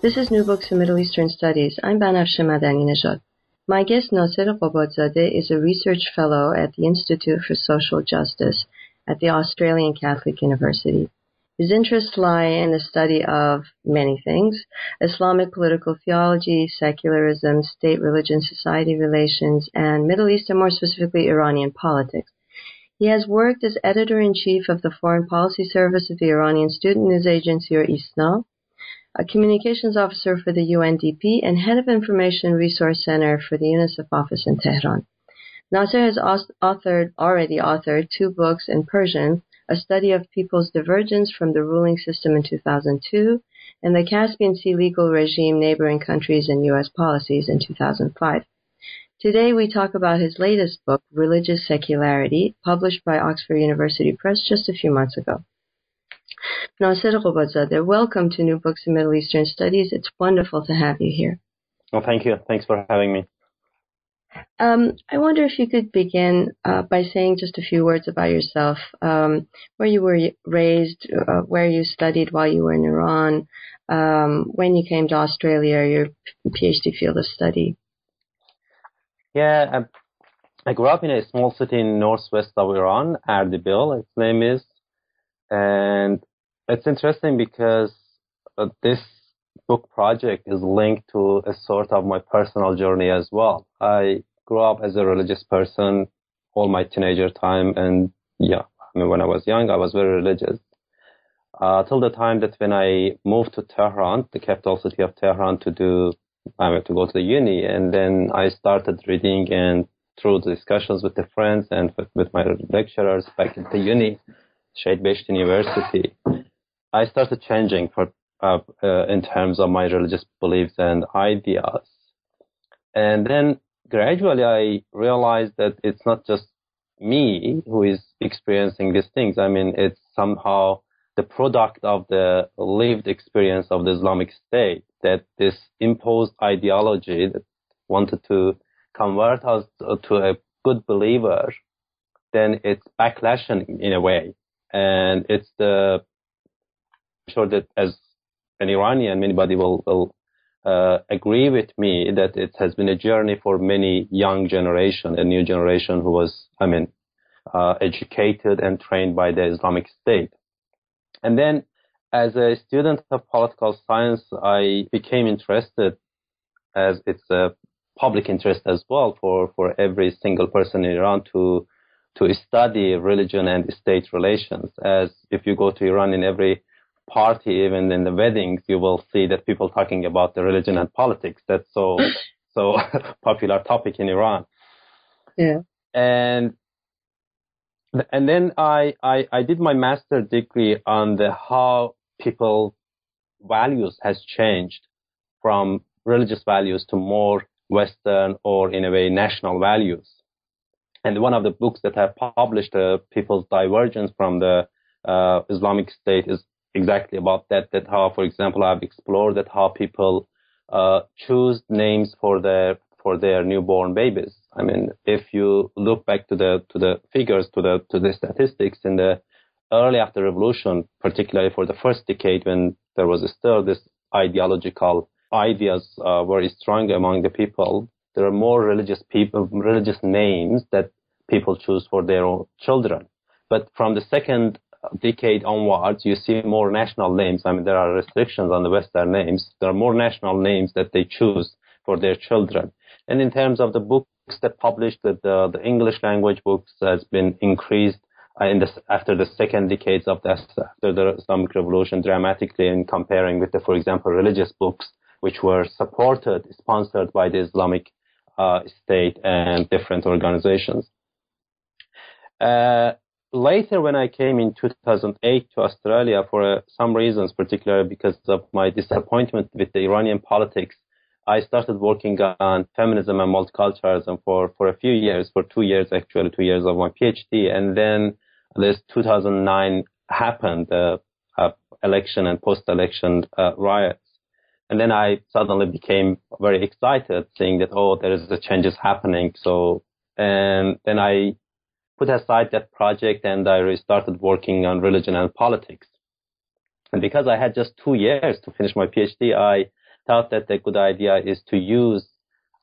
This is New Books in Middle Eastern Studies. I'm Banafsheh Madani My guest, Nasser Ghobadzadeh, is a research fellow at the Institute for Social Justice at the Australian Catholic University. His interests lie in the study of many things Islamic political theology, secularism, state religion society relations, and Middle East and more specifically Iranian politics. He has worked as editor in chief of the Foreign Policy Service of the Iranian Student News Agency, or ISNA, a communications officer for the UNDP, and head of Information Resource Center for the UNICEF office in Tehran. Nasser has authored, already authored two books in Persian, A Study of People's Divergence from the Ruling System in 2002, and The Caspian Sea Legal Regime, Neighboring Countries, and U.S. Policies in 2005. Today we talk about his latest book, Religious Secularity, published by Oxford University Press just a few months ago. Nasser Ghobadzadeh, welcome to New Books in Middle Eastern Studies. It's wonderful to have you here. Well, thank you. Thanks for having me. Um, I wonder if you could begin uh, by saying just a few words about yourself, um, where you were raised, uh, where you studied while you were in Iran, um, when you came to Australia, your PhD field of study. Yeah, I, I grew up in a small city in northwest of Iran, Ardabil. Its name is, and it's interesting because uh, this book project is linked to a sort of my personal journey as well. I grew up as a religious person all my teenager time, and yeah, I mean, when I was young, I was very religious. Uh, till the time that when I moved to Tehran, the capital city of Tehran, to do, I mean, to go to the uni, and then I started reading and through the discussions with the friends and with, my lecturers back at the uni, Shahid Beheshti University, I started changing for uh, uh, in terms of my religious beliefs and ideas. And then gradually I realized that it's not just me who is experiencing these things. I mean, it's somehow the product of the lived experience of the Islamic State that this imposed ideology that wanted to convert us to a good believer, then it's backlashing in a way. And it's the sure that as an Iranian, anybody will, will uh, agree with me that it has been a journey for many young generation, a new generation who was, I mean, uh, educated and trained by the Islamic State. And then as a student of political science, I became interested as it's a public interest as well for, for every single person in Iran to to study religion and state relations. As if you go to Iran in every party, even in the weddings, you will see that people talking about the religion and politics. That's so so popular topic in Iran. Yeah. And and then I, I I did my master degree on the how people values has changed from religious values to more Western or in a way national values. And one of the books that I published, uh, People's Divergence from the uh, Islamic State, is exactly about that. That how, for example, I've explored that how people uh, choose names for their for their newborn babies. I mean, if you look back to the to the figures, to the to the statistics in the early after revolution, particularly for the first decade when there was still this ideological ideas uh, very strong among the people, there are more religious people, religious names that people choose for their own children. But from the second decade onwards, you see more national names. I mean, there are restrictions on the Western names. There are more national names that they choose for their children. And in terms of the books that published, the, the English language books has been increased uh, in the, after the second decades of the, after the Islamic Revolution dramatically in comparing with the, for example, religious books, which were supported, sponsored by the Islamic uh, State and different organizations. Uh, later, when I came in 2008 to Australia for uh, some reasons, particularly because of my disappointment with the Iranian politics, I started working on feminism and multiculturalism for, for a few years, for two years actually, two years of my PhD. And then this 2009 happened, uh, uh, election and post-election uh, riots. And then I suddenly became very excited seeing that, oh, there is the changes happening. So, and then I put aside that project and I restarted working on religion and politics. And because I had just two years to finish my PhD, I thought that a good idea is to use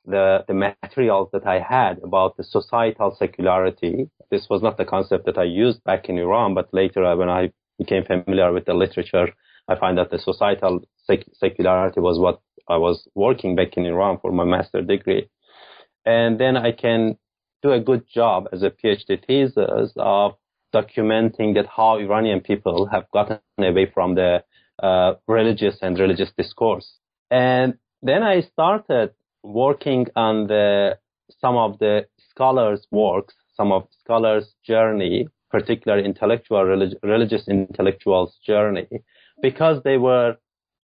the, the materials that I had about the societal secularity. This was not the concept that I used back in Iran, but later when I became familiar with the literature, I find that the societal sec- secularity was what I was working back in Iran for my master degree. And then I can do a good job as a PhD thesis of documenting that how Iranian people have gotten away from the uh, religious and religious discourse. And then I started working on the some of the scholars' works, some of scholars' journey, particularly intellectual relig- religious intellectuals' journey, because they were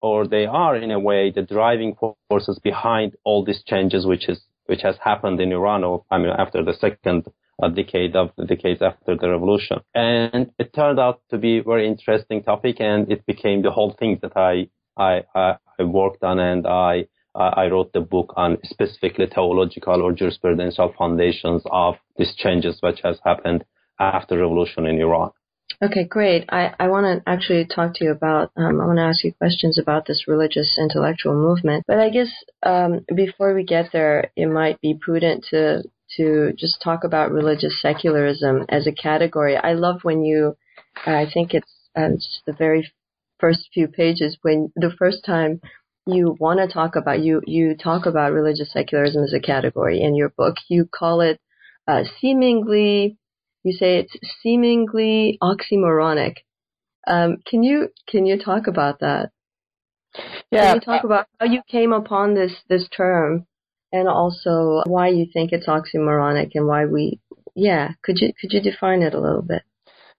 or they are in a way the driving forces behind all these changes, which is which has happened in Iran, I mean, after the second uh, decade of the decades after the revolution. And it turned out to be a very interesting topic, and it became the whole thing that I, I, I worked on, and I I wrote the book on specifically theological or jurisprudential foundations of these changes which has happened after revolution in Iran. Okay, great. I, I want to actually talk to you about, um, I want to ask you questions about this religious intellectual movement. But I guess um, before we get there, it might be prudent to to just talk about religious secularism as a category. I love when you, I think it's, um, the very first few pages when the first time you want to talk about you you talk about religious secularism as a category in your book. You call it uh, seemingly you say it's seemingly oxymoronic. Um, can you can you talk about that? Yeah. Can you talk about how you came upon this this term, and also why you think it's oxymoronic and why we? Yeah, could you could you define it a little bit?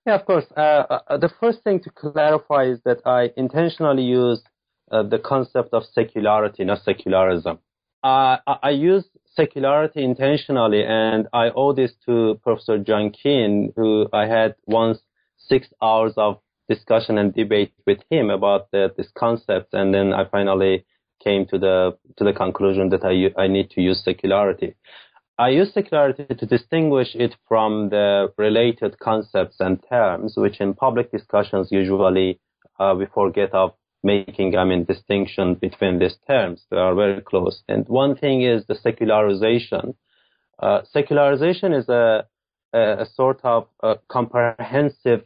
Yeah, of course. Uh, uh, the first thing to clarify is that I intentionally use uh, the concept of secularity, not secularism. Uh, I use secularity intentionally, and I owe this to Professor John Keane, who I had once six hours of discussion and debate with him about the, this concept, and then I finally came to the to the conclusion that I I need to use secularity. I use secularity to distinguish it from the related concepts and terms, which in public discussions usually uh, we forget of making, I mean, distinction between these terms. They are very close. And one thing is the secularization. Uh, secularization is a, a, sort of a comprehensive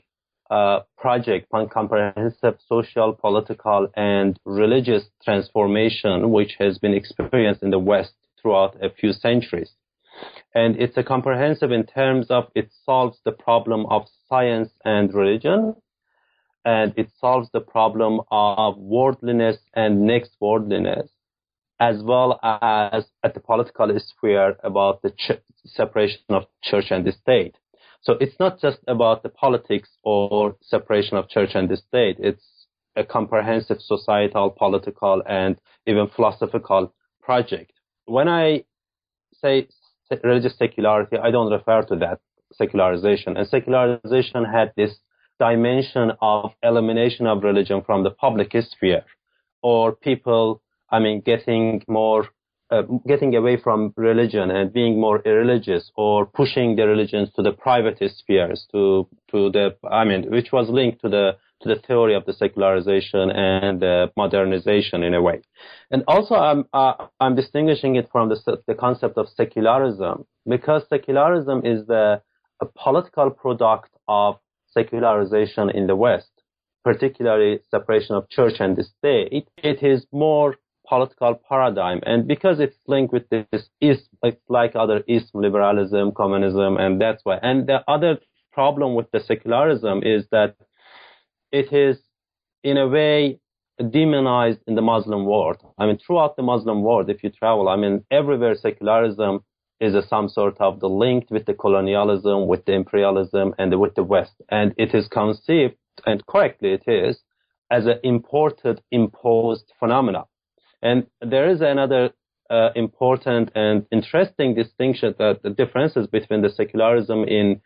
uh, project, comprehensive social, political, and religious transformation which has been experienced in the West throughout a few centuries. And it's a comprehensive in terms of it solves the problem of science and religion, and it solves the problem of worldliness and next worldliness, as well as at the political sphere about the ch- separation of church and the state. So it's not just about the politics or separation of church and the state. It's a comprehensive societal, political, and even philosophical project. When I say religious secularity, I don't refer to that secularization. And secularization had this dimension of elimination of religion from the public sphere or people, I mean, getting more, uh, getting away from religion and being more irreligious or pushing the religions to the private spheres to, to the, I mean, which was linked to the, to the theory of the secularization and the modernization in a way. And also I'm, uh, I'm distinguishing it from the, the concept of secularism because secularism is the, a political product of secularization in the West, particularly separation of church and state, it is more political paradigm. And because it's linked with this is it's like other East liberalism, communism, and that's why. And the other problem with the secularism is that it is in a way demonized in the Muslim world. I mean, throughout the Muslim world, if you travel, I mean, everywhere secularism is a, some sort of the link with the colonialism, with the imperialism, and with the West. And it is conceived, and correctly it is, as an imported, imposed phenomena. And there is another uh, important and interesting distinction that the differences between the secularism in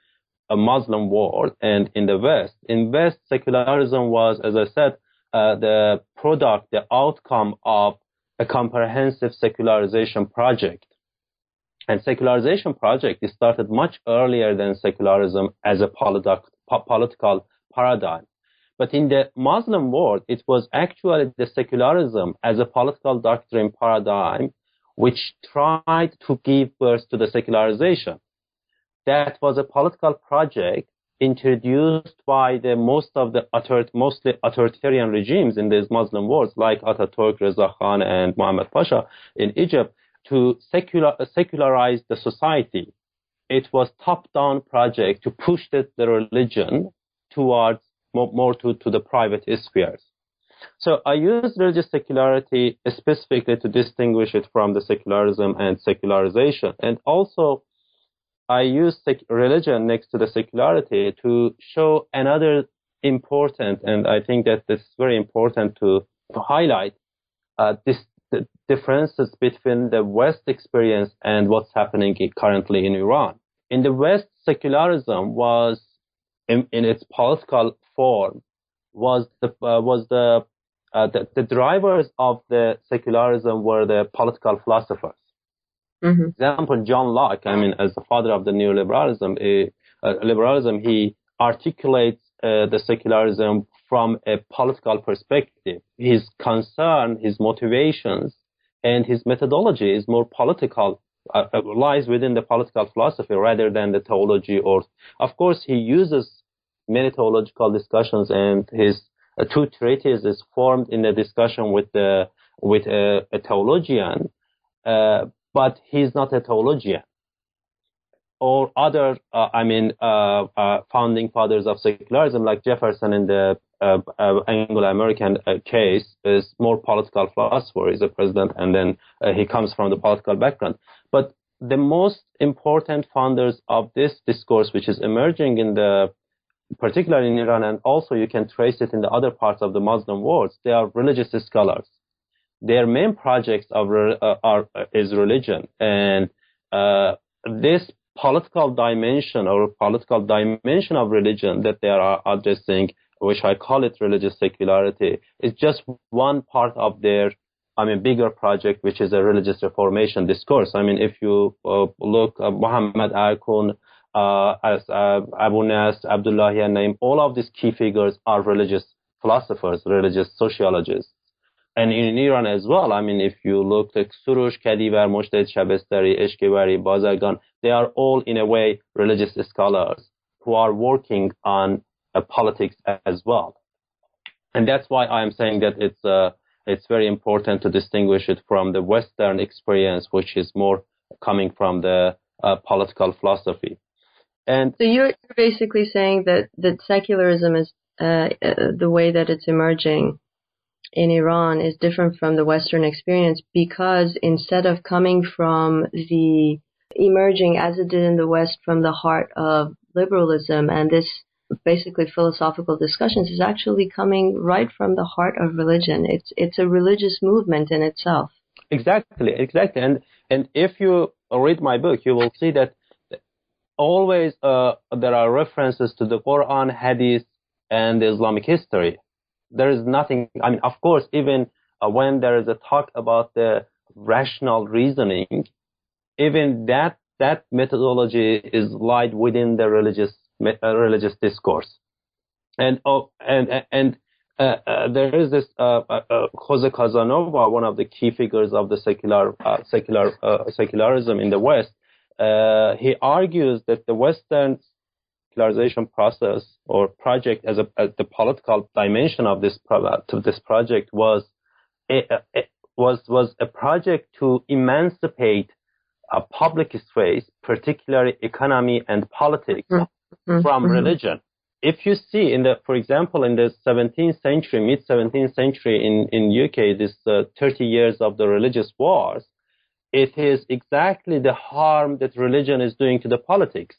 a Muslim world and in the West. In West, secularism was, as I said, uh, the product, the outcome of a comprehensive secularization project. And secularization project started much earlier than secularism as a politi- political paradigm. But in the Muslim world, it was actually the secularism as a political doctrine paradigm which tried to give birth to the secularization. That was a political project introduced by the most of the mostly authoritarian regimes in these Muslim worlds, like Ataturk, Reza Khan, and Muhammad Pasha in Egypt, to secular, secularize the society. It was top-down project to push the, the religion towards more, more to, to the private spheres. So I use religious secularity specifically to distinguish it from the secularism and secularization. And also, I use sec- religion next to the secularity to show another important, and I think that this is very important to, to highlight uh, this differences between the West experience and what's happening currently in Iran. In the West, secularism was, in, in its political form, was the uh, was the, uh, the, the drivers of the secularism were the political philosophers. Mm-hmm. Example, John Locke. I mean, as the father of the neoliberalism, uh, liberalism, he articulates uh, the secularism from a political perspective. His concern, his motivations, and his methodology is more political, uh, uh, lies within the political philosophy rather than the theology. Or, of course, he uses many theological discussions, and his uh, two treatises formed in a discussion with the with a, a theologian, uh, but he's not a theologian or other, uh, I mean, uh, founding fathers of secularism, like Jefferson in the uh, uh, Anglo-American uh, case, is more political philosopher. He's a president, and then he comes from the political background. But the most important founders of this discourse, which is emerging in the, particularly in Iran, and also you can trace it in the other parts of the Muslim world, they are religious scholars. Their main projects of, are, is religion, and this political dimension or political dimension of religion that they are addressing, which I call it religious secularity, is just one part of their, I mean, bigger project, which is a religious reformation discourse. I mean, if you uh, look, uh, Muhammad Arkoun, uh, as uh, Abu Nas, Abdullahi Naim, all of these key figures are religious philosophers, religious sociologists and in Iran as well. I mean, if you look at Soroush Kadivar, Mojtahed Shabestari, Eshkevari, Bazargan, they are all in a way religious scholars who are working on politics as well. And that's why I'm saying that it's uh, it's very important to distinguish it from the Western experience, which is more coming from the uh, political philosophy. And so you're basically saying that that secularism is uh, uh, the way that it's emerging in Iran is different from the Western experience because instead of coming from the emerging as it did in the West from the heart of liberalism and this basically philosophical discussions is actually coming right from the heart of religion. It's it's a religious movement in itself. Exactly, exactly. And and if you read my book, you will see that always uh, there are references to the Quran, Hadith, and Islamic history there is nothing. I mean, of course, even uh, when there is a talk about the rational reasoning, even that that methodology is lied within the religious religious discourse, and oh, and and uh, uh, there is this uh, uh, Jose Casanova, one of the key figures of the secular secular secularism in the West. he argues that the Western secularization process or project as, a, as the political dimension of this to this project was a, was was a project to emancipate a public space, particularly economy and politics, mm-hmm. from mm-hmm. religion. If you see in the, for example, in the 17th century, mid 17th century in in UK, this uh, 30 years of the religious wars, it is exactly the harm that religion is doing to the politics,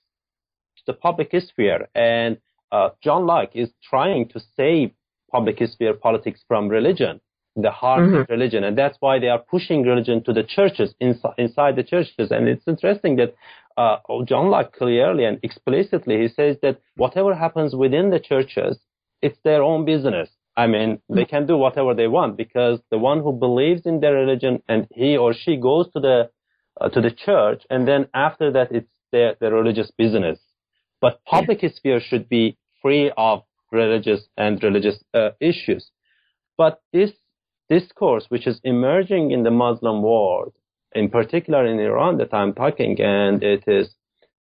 to the public sphere. And uh, John Locke is trying to save public sphere politics from religion, the harm mm-hmm. of religion. And that's why they are pushing religion to the churches, inside, inside the churches. And it's interesting that uh, John Locke clearly and explicitly, he says that whatever happens within the churches, it's their own business. I mean, they can do whatever they want because the one who believes in their religion and he or she goes to the uh, to the church, and then after that, it's their, their religious business. But public sphere should be free of religious and religious uh, issues. But this discourse, which is emerging in the Muslim world, in particular in Iran, that I'm talking, and it is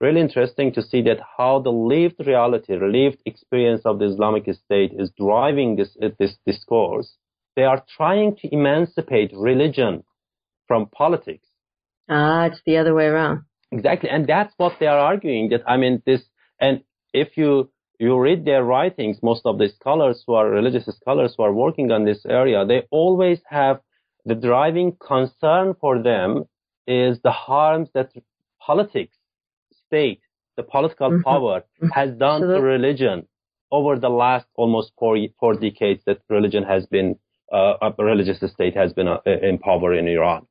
really interesting to see that how the lived reality, lived experience of the Islamic State is driving this, this discourse. They are trying to emancipate religion from politics. Ah, it's the other way around. Exactly. And that's what they are arguing that, I mean, this, and if you, you read their writings, most of the scholars who are religious scholars who are working on this area, they always have the driving concern for them is the harms that politics state, the political mm-hmm. power, mm-hmm. has done so to religion over the last almost four, four decades that religion has been, uh, a religious state has been uh, in power in Iran.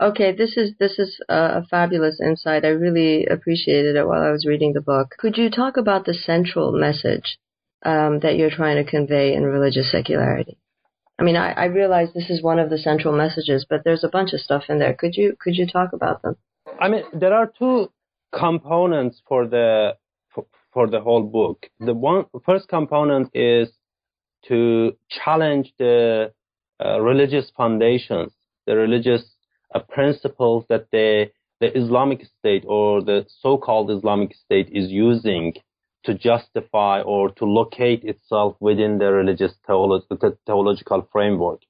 Okay, this is this is a fabulous insight. I really appreciated it while I was reading the book. Could you talk about the central message um, that you're trying to convey in religious secularity? I mean, I, I realize this is one of the central messages, but there's a bunch of stuff in there. Could you could you talk about them? I mean, there are two components for the for, for the whole book. The one first component is to challenge the uh, religious foundations, the religious uh, principles that the the Islamic State or the so-called Islamic State is using to justify or to locate itself within the religious theolo- the theological framework.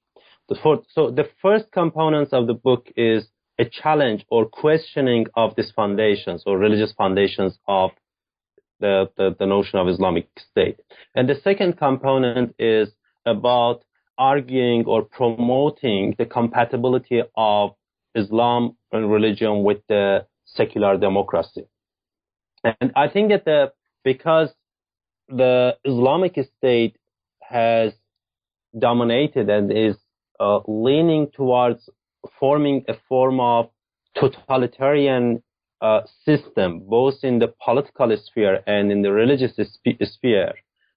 The for, so the first components of the book is a challenge or questioning of these foundations or religious foundations of the, the, the notion of Islamic State. And the second component is about arguing or promoting the compatibility of Islam and religion with the secular democracy. And I think that the, because the Islamic State has dominated and is uh, leaning towards forming a form of totalitarian uh, system, both in the political sphere and in the religious sphere.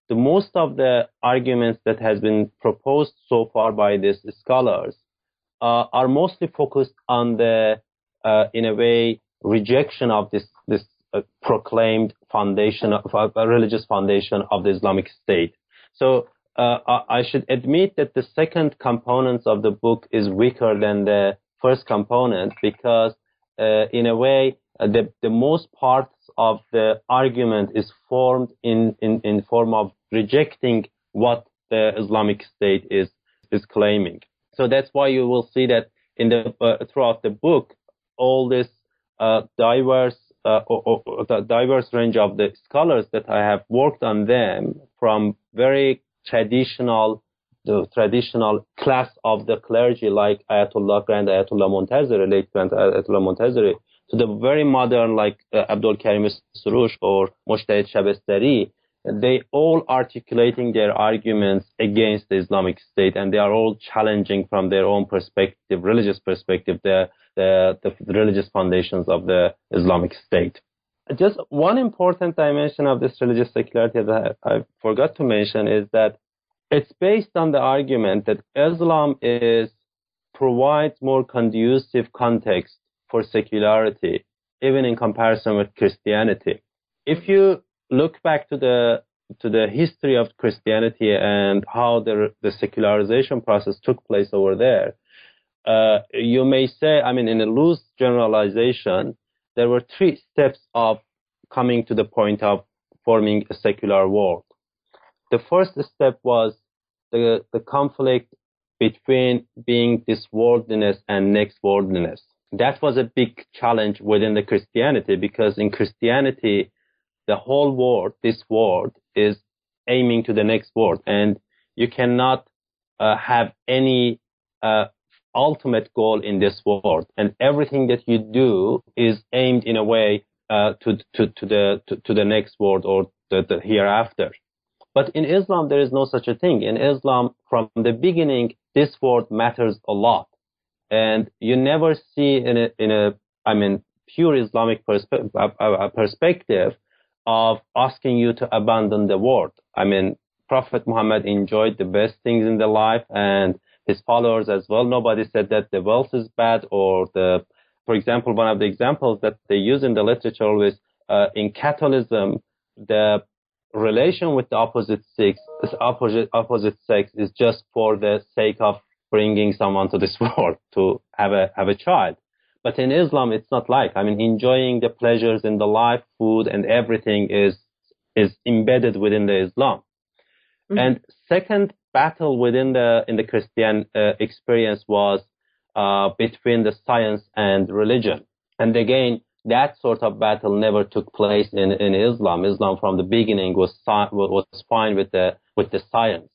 The most of the arguments that has been proposed so far by these scholars uh, are mostly focused on the, uh, in a way, rejection of this this uh, proclaimed foundation of a religious foundation of the Islamic State. So uh, I should admit that the second component of the book is weaker than the first component because, uh, in a way, uh, the, the most parts of the argument is formed in, in, in form of rejecting what the Islamic State is, is claiming. So that's why you will see that in the, uh, throughout the book, all this uh, diverse uh, or, or the diverse range of the scholars that I have worked on them from very traditional the traditional class of the clergy like Ayatollah Grand Ayatollah Montazeri, late Grand Ayatollah Montazeri, to the very modern like uh, Abdul Karim Soroush or Mojtahed Shabestari, they all articulating their arguments against the Islamic State and they are all challenging from their own perspective, religious perspective, the, the, the religious foundations of the Islamic State. Just one important dimension of this religious secularity that I, I forgot to mention is that it's based on the argument that Islam is provides more conducive context for secularity, even in comparison with Christianity. If you look back to the to the history of Christianity and how the the secularization process took place over there, uh, you may say, I mean, in a loose generalization, there were three steps of coming to the point of forming a secular world. The first step was the, the conflict between being this worldliness and next worldliness. That was a big challenge within the Christianity because in Christianity, the whole world, this world, is aiming to the next world, and you cannot uh, have any uh, ultimate goal in this world, and everything that you do is aimed in a way uh, to, to, to the to, to, the next world or the, the hereafter. But in Islam, there is no such a thing. In Islam, from the beginning, this world matters a lot, and you never see in a in a I mean pure Islamic perspe- a, a perspective of asking you to abandon the world. I mean, Prophet Muhammad enjoyed the best things in the life and his followers as well. Nobody said that the wealth is bad or the, for example, one of the examples that they use in the literature always uh, in Catholicism, the relation with the opposite sex, opposite, opposite sex is just for the sake of bringing someone to this world to have a, have a child. But in Islam, it's not like, I mean, enjoying the pleasures in the life, food and everything is, is embedded within the Islam. Mm-hmm. And second battle within the, in the Christian uh, experience was, uh, between the science and religion. And again, that sort of battle never took place in, in Islam. Islam from the beginning was, was fine with the, with the science.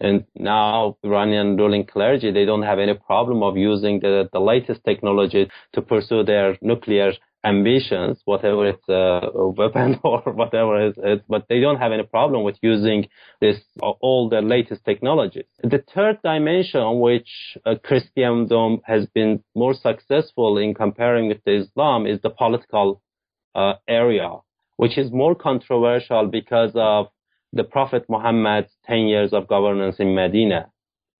And now Iranian ruling clergy, they don't have any problem of using the, the latest technology to pursue their nuclear ambitions, whatever it's uh, a weapon or whatever it is, but they don't have any problem with using this all the latest technologies. The third dimension, on which uh, Christendom has been more successful in comparing with the Islam, is the political uh, area, which is more controversial because of the Prophet Muhammad's 10 years of governance in Medina.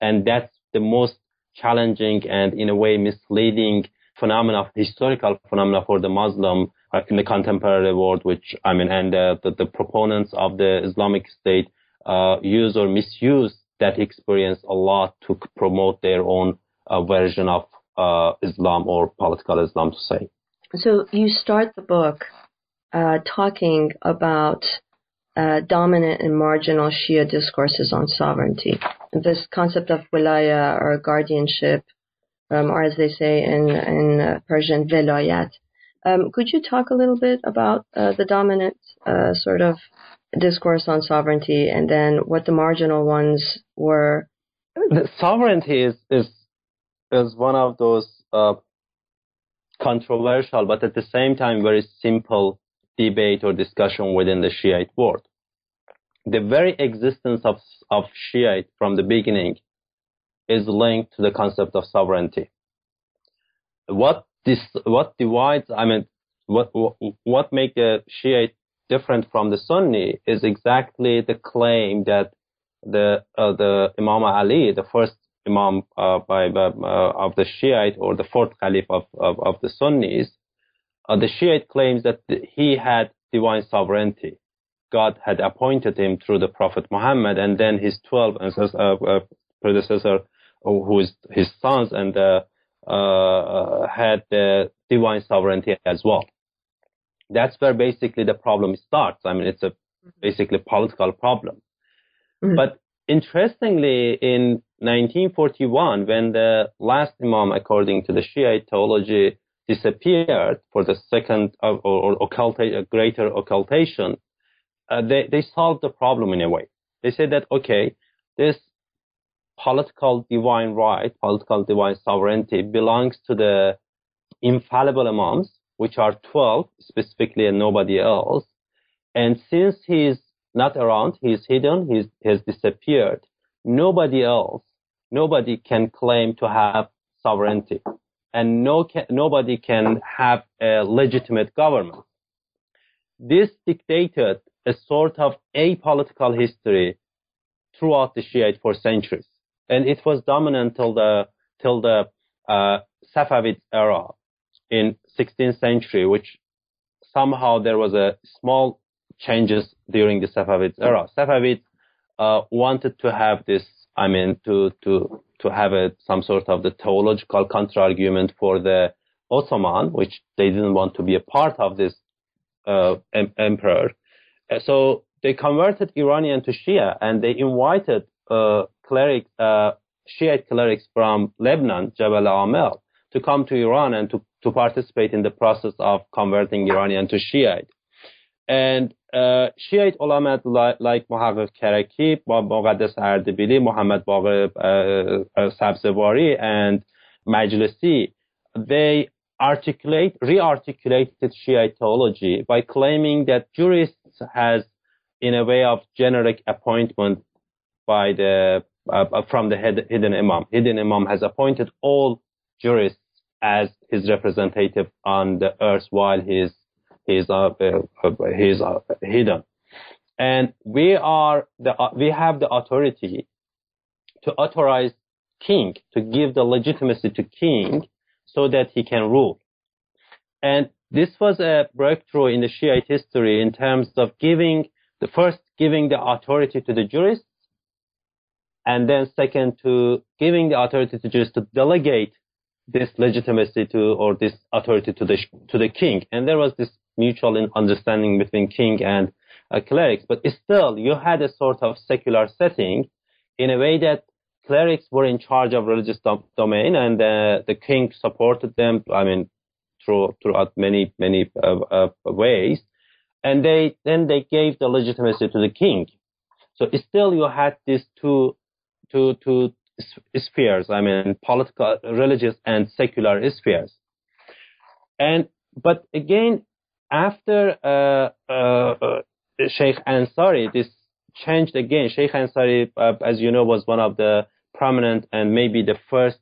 And that's the most challenging and in a way misleading phenomena, historical phenomena for the Muslim uh, in the contemporary world, which I mean, and uh, the, the, proponents of the Islamic State uh, use or misuse that experience a lot to promote their own uh, version of uh, Islam or political Islam, to say. So you start the book uh, talking about dominant and marginal Shia discourses on sovereignty. This concept of wilaya or guardianship, um, or as they say in, in uh, Persian, velayat. Um, could you talk a little bit about uh, the dominant uh, sort of discourse on sovereignty and then what the marginal ones were? The sovereignty is, is, is one of those uh, controversial, but at the same time very simple debate or discussion within the Shiite world. The very existence of, of Shiite from the beginning is linked to the concept of sovereignty. What this, what divides, I mean, what, what, makes the Shiite different from the Sunni is exactly the claim that the, uh, the Imam Ali, the first Imam uh, by, uh, of the Shiite or the fourth Caliph of, of, of the Sunnis, uh, the Shiite claims that he had divine sovereignty. God had appointed him through the Prophet Muhammad, and then his 12 uh, uh, predecessor, who is his sons, and uh, uh, had the divine sovereignty as well. That's where basically the problem starts. I mean, it's a basically political problem. Mm-hmm. But interestingly, in 1941, when the last Imam, according to the Shiite theology, disappeared for the second uh, or, or occulta- greater occultation, uh, they, they solved the problem in a way. They said that, okay, this political divine right, political divine sovereignty belongs to the infallible imams, which are 12 specifically and nobody else. And since he's not around, he's hidden, he's, has disappeared, nobody else, nobody can claim to have sovereignty and no nobody can have a legitimate government. This dictated a sort of apolitical history throughout the Shiite for centuries, and it was dominant till the till the uh, Safavid era in 16th century, which somehow there was a small changes during the Safavid era. Safavid uh, wanted to have this, I mean, to to to have a, some sort of the theological counter-argument for the Ottoman, which they didn't want to be a part of this uh, em- emperor. So they converted Iranian to Shia, and they invited uh, clerics, uh, Shiite clerics from Lebanon, Jabal Amel, to come to Iran and to, to participate in the process of converting Iranian to Shiite. And uh, Shiite ulama like, like Muhammad Karaki, Muqaddas Ardebili, Muhammad Baqir uh, uh, Sabzevari, and Majlisi, they articulate, re-articulated Shiite theology by claiming that jurists has, in a way of generic appointment by the uh, uh from the head, hidden imam. Hidden imam has appointed all jurists as his representative on the earth while he's he's uh, uh, he's uh, hidden. And we are the uh, we have the authority to authorize king to give the legitimacy to king so that he can rule. And this was a breakthrough in the Shiite history in terms of giving the first giving the authority to the jurists, and then second to giving the authority to jurists to delegate this legitimacy to or this authority to the to the king. And there was this mutual understanding between king and uh, clerics, but still you had a sort of secular setting in a way that clerics were in charge of religious dom- domain, and uh, the king supported them. I mean, through, throughout many many uh, uh, ways, and they then they gave the legitimacy to the king. So still, you had these two two two spheres. I mean, political, religious, and secular spheres. And but again, after uh, uh, uh, Sheikh Ansari, this changed again. Sheikh Ansari, as you know, was one of the prominent and maybe the first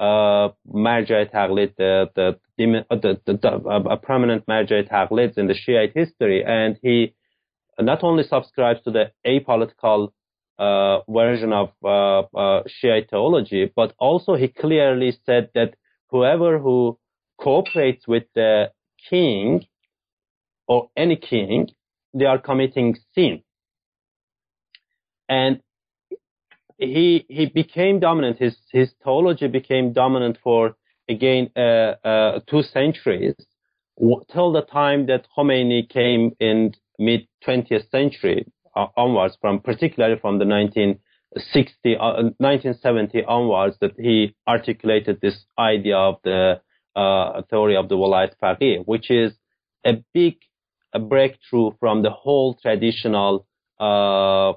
uh, Marja Taqlid, the, the, the, the, the a prominent Marja Taqlids in the Shiite history. And he not only subscribes to the apolitical uh, version of uh, uh, Shiite theology, but also he clearly said that whoever who cooperates with the king or any king, they are committing sin. And he he became dominant. His his theology became dominant for again uh, uh, two centuries till the time that Khomeini came in mid 20th century onwards, from particularly from the 1960 1970 uh, onwards, that he articulated this idea of the uh, theory of the Walayat Faqih, which is a big a breakthrough from the whole traditional uh,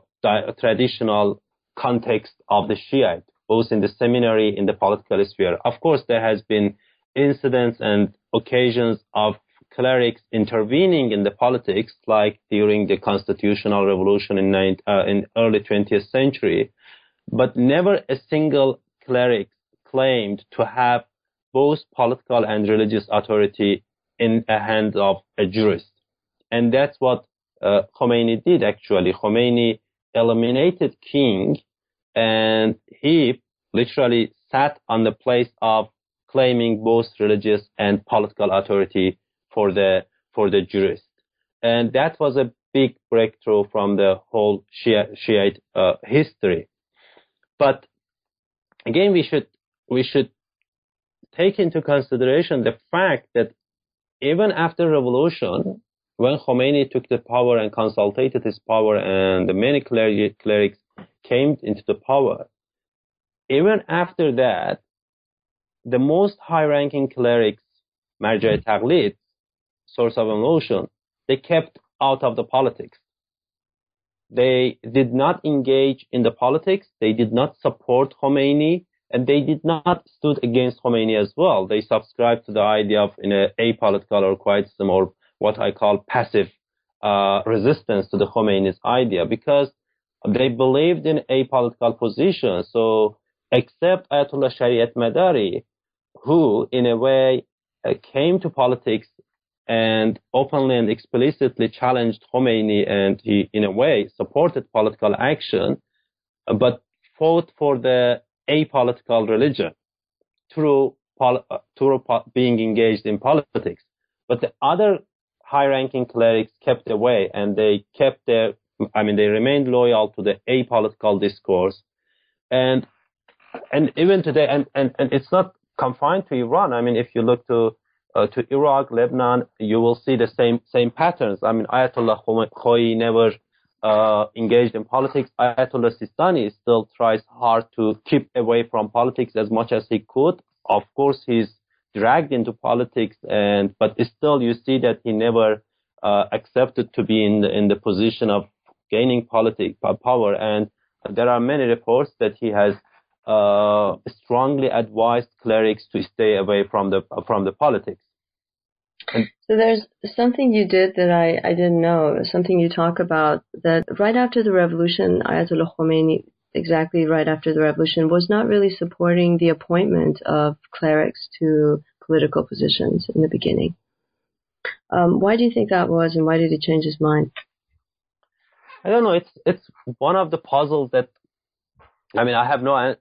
traditional context of the Shiite, both in the seminary, in the political sphere. Of course, there has been incidents and occasions of clerics intervening in the politics, like during the constitutional revolution in, uh, in early 20th century, but never a single cleric claimed to have both political and religious authority in the hands of a jurist. And that's what uh, Khomeini did actually. Khomeini eliminated king and he literally sat on the place of claiming both religious and political authority for the for the jurist, and that was a big breakthrough from the whole Shia, Shiite uh, history. But again, we should we should take into consideration the fact that even after revolution, when Khomeini took the power and consolidated his power, and the many clerics came into the power, even after that, the most high-ranking clerics, Marja Taqlid, source of emulation, they kept out of the politics. They did not engage in the politics. They did not support Khomeini, and they did not stood against Khomeini as well. They subscribed to the idea of in a apolitical or quietism or what I call passive uh, resistance to the Khomeini's idea because they believed in apolitical position. So except Ayatollah Shariat Madari, who in a way uh, came to politics and openly and explicitly challenged Khomeini and he in a way supported political action, but fought for the apolitical religion through, uh, through being engaged in politics. But the other high-ranking clerics kept away and they kept their I mean, they remained loyal to the apolitical discourse. And, and even today, and, and, and it's not confined to Iran. I mean, if you look to, uh, to Iraq, Lebanon, you will see the same, same patterns. I mean, Ayatollah Khoei never, uh, engaged in politics. Ayatollah Sistani still tries hard to keep away from politics as much as he could. Of course, he's dragged into politics and, but still you see that he never, uh, accepted to be in the, in the position of gaining political power. And there are many reports that he has uh, strongly advised clerics to stay away from the from the politics. So there's something you did that I, I didn't know, something you talk about that right after the revolution, Ayatollah Khomeini, exactly right after the revolution, was not really supporting the appointment of clerics to political positions in the beginning. Um, why do you think that was, and why did he change his mind? I don't know. It's it's one of the puzzles that I mean I have no an-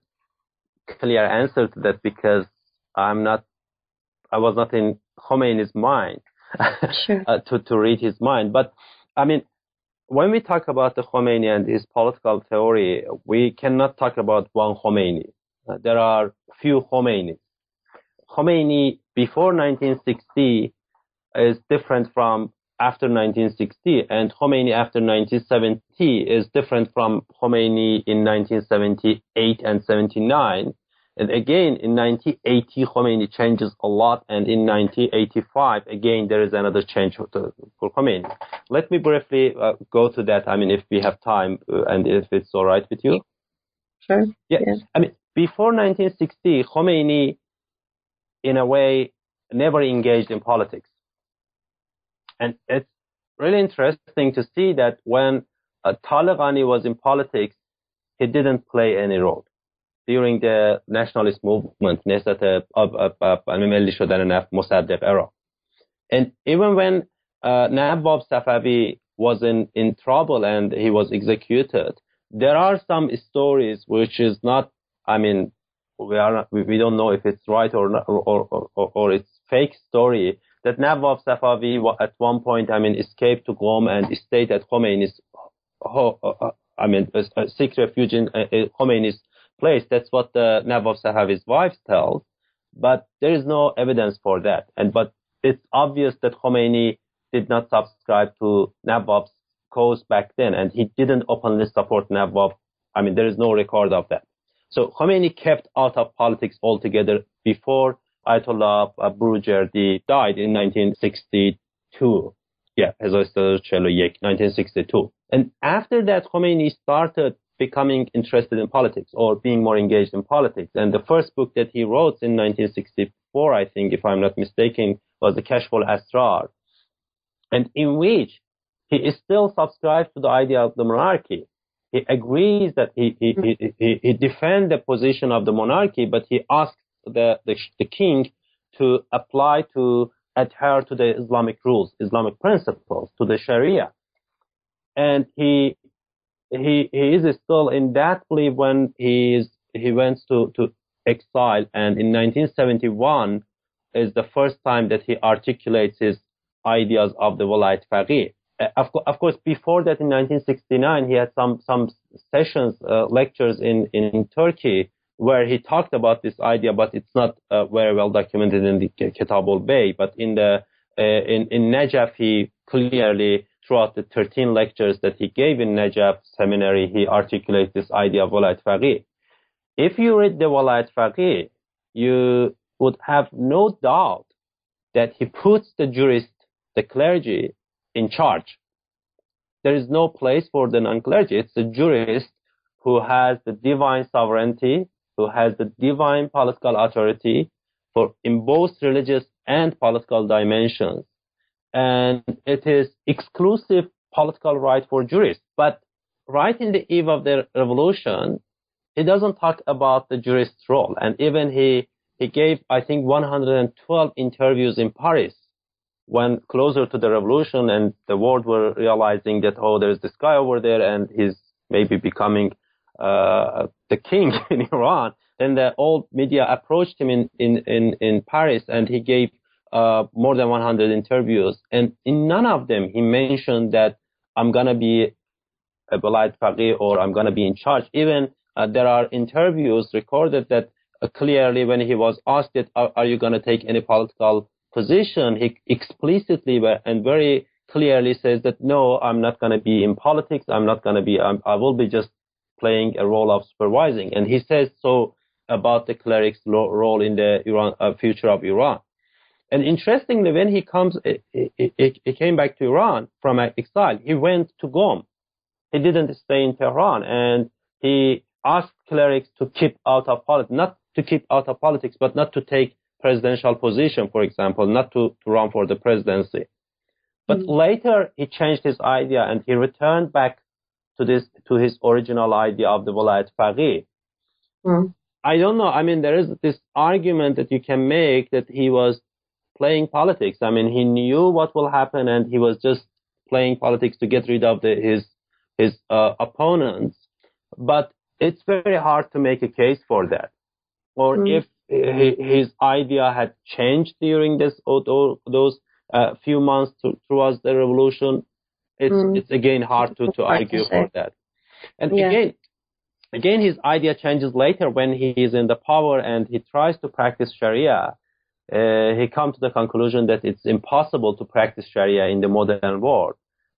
clear answer to that because I'm not I was not in Khomeini's mind sure. uh, to to read his mind. But I mean, when we talk about the Khomeini and his political theory, we cannot talk about one Khomeini. Uh, there are few Khomeinis. Khomeini before 1960 is different from after 1960, and Khomeini after 1970 is different from Khomeini in 1978 and 79. And again, in 1980, Khomeini changes a lot, and in 1985, again, there is another change for, for Khomeini. Let me briefly uh, go to that. I mean, if we have time, uh, and if it's all right with you. Sure. Yeah. yeah. I mean, before 1960, Khomeini, in a way, never engaged in politics. And it's really interesting to see that when uh, Taleghani was in politics, he didn't play any role during the nationalist movement نسبت ملی شدن مصدق era. And even when uh, Nawab Safavi was in, in trouble and he was executed, there are some stories which is not, I mean, we are not, we don't know if it's right or not, or, or, or, or it's fake story that Nawab Safavi at one point, I mean, escaped to Qom and stayed at Khomeini's, I mean, a, a sick refuge in uh, Khomeini's place. That's what uh, the Nawab Safavi's wife tells, but there is no evidence for that. And but it's obvious that Khomeini did not subscribe to Nawab's cause back then, and he didn't openly support Nawab. I mean, there is no record of that. So Khomeini kept out of politics altogether before Ayatollah Burujerdi died in 1962. Yeah, 1962. And after that, Khomeini started becoming interested in politics or being more engaged in politics. And the first book that he wrote in 1964, I think, if I'm not mistaken, was the Kashf al-Asrar, and in which he is still subscribed to the idea of the monarchy. He agrees that he, he, he, he, he defends the position of the monarchy, but he asks the, the, the king to apply to adhere to the Islamic rules, Islamic principles, to the Sharia. And he he he is still in that belief when he is he went to to exile, and in 1971 is the first time that he articulates his ideas of the Walayat Faqih. Uh, of, of, course, before that, in 1969, he had some some sessions, uh, lectures in in Turkey where he talked about this idea, but it's not uh, very well documented in the Kitab al-Bay. But in the uh, in in Najaf, he clearly throughout the 13 lectures that he gave in Najaf seminary, he articulates this idea of walayat faqih. If you read the walayat faqih, you would have no doubt that he puts the jurist, the clergy, in charge. There is no place for the non-clergy. It's the jurist who has the divine sovereignty, who has the divine political authority for in both religious and political dimensions. And it is exclusive political right for jurists. But right in the eve of the revolution, he doesn't talk about the jurist's role. And even he, he gave, I think, 112 interviews in Paris when closer to the revolution and the world were realizing that, oh, there's this guy over there and he's maybe becoming uh, the king in Iran. Then the old media approached him in, in, in, in Paris and he gave uh, more than 100 interviews. And in none of them, he mentioned that I'm to be a Walayat Faqih or I'm to be in charge. Even uh, there are interviews recorded that uh, clearly when he was asked that, are, are you to take any political position, he explicitly and very clearly says that no, I'm not to be in politics. I'm not to be, I'm, I will be just playing a role of supervising. And he says so about the cleric's role in the Iran, uh, future of Iran. And interestingly, when he comes, he, he, he came back to Iran from exile. He went to Qom. He didn't stay in Tehran, and he asked clerics to keep out of politics, not to keep out of politics, but not to take presidential position, for example, not to, to run for the presidency. But mm-hmm. later he changed his idea and he returned back to this to his original idea of the Walayat Faqih. Mm-hmm. I don't know. I mean, there is this argument that you can make that he was playing politics. I mean, he knew what will happen and he was just playing politics to get rid of the, his his uh, opponents. But it's very hard to make a case for that. Or mm. if his idea had changed during this those uh, few months to, towards the revolution, it's mm. it's again hard to, to argue for that. And yeah. again, again, his idea changes later when he is in the power and he tries to practice Sharia. Uh, he comes to the conclusion that it's impossible to practice Sharia in the modern world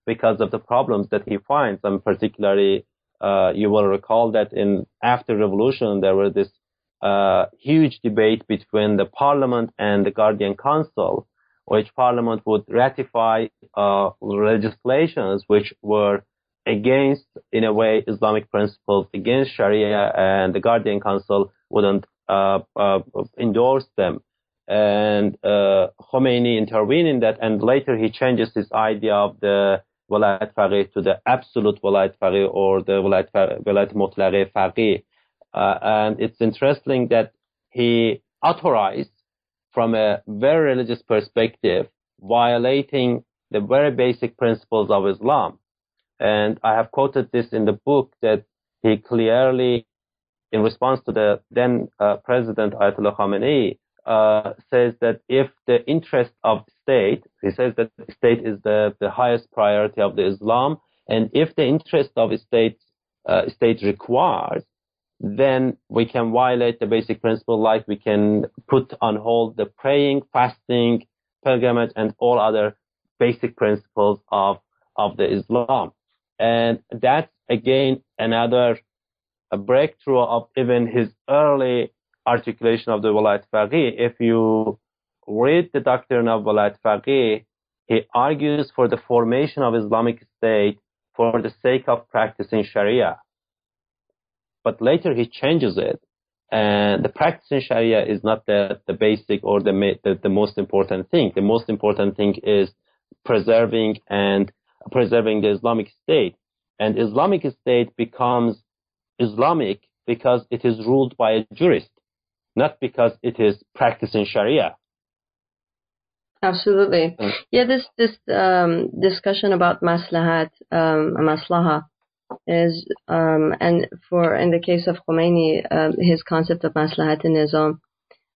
because of the problems that he finds. And particularly, uh, you will recall that in after revolution there was this uh, huge debate between the parliament and the Guardian Council, which parliament would ratify uh, legislations which were against, in a way, Islamic principles, against Sharia, and the Guardian Council wouldn't uh, uh, endorse them. And uh, Khomeini intervened in that, and later he changes his idea of the Walayat Faqih to the absolute Walayat Faqih or the Walayat Mutlaqe Faqih. Uh, and it's interesting that he authorized from a very religious perspective, violating the very basic principles of Islam. And I have quoted this in the book that he clearly, in response to the then uh, President Ayatollah Khamenei, uh, says that if the interest of state, he says that the state is the, the highest priority of the Islam, and if the interest of state, uh, state requires, then we can violate the basic principle like we can put on hold the praying, fasting, pilgrimage, and all other basic principles of, of the Islam. And that's again another a breakthrough of even his early articulation of the Walayat Faqih. If you read the doctrine of Walayat Faqih, he argues for the formation of Islamic State for the sake of practicing Sharia. But later he changes it. And the practicing Sharia is not the, the basic or the, the, the most important thing. The most important thing is preserving and preserving the Islamic State. And Islamic State becomes Islamic because it is ruled by a jurist, not because it is practicing Sharia. Absolutely. Mm. Yeah, this this um, discussion about maslahat, um, maslaha, is um, and for in the case of Khomeini, um, his concept of maslahat in Nizam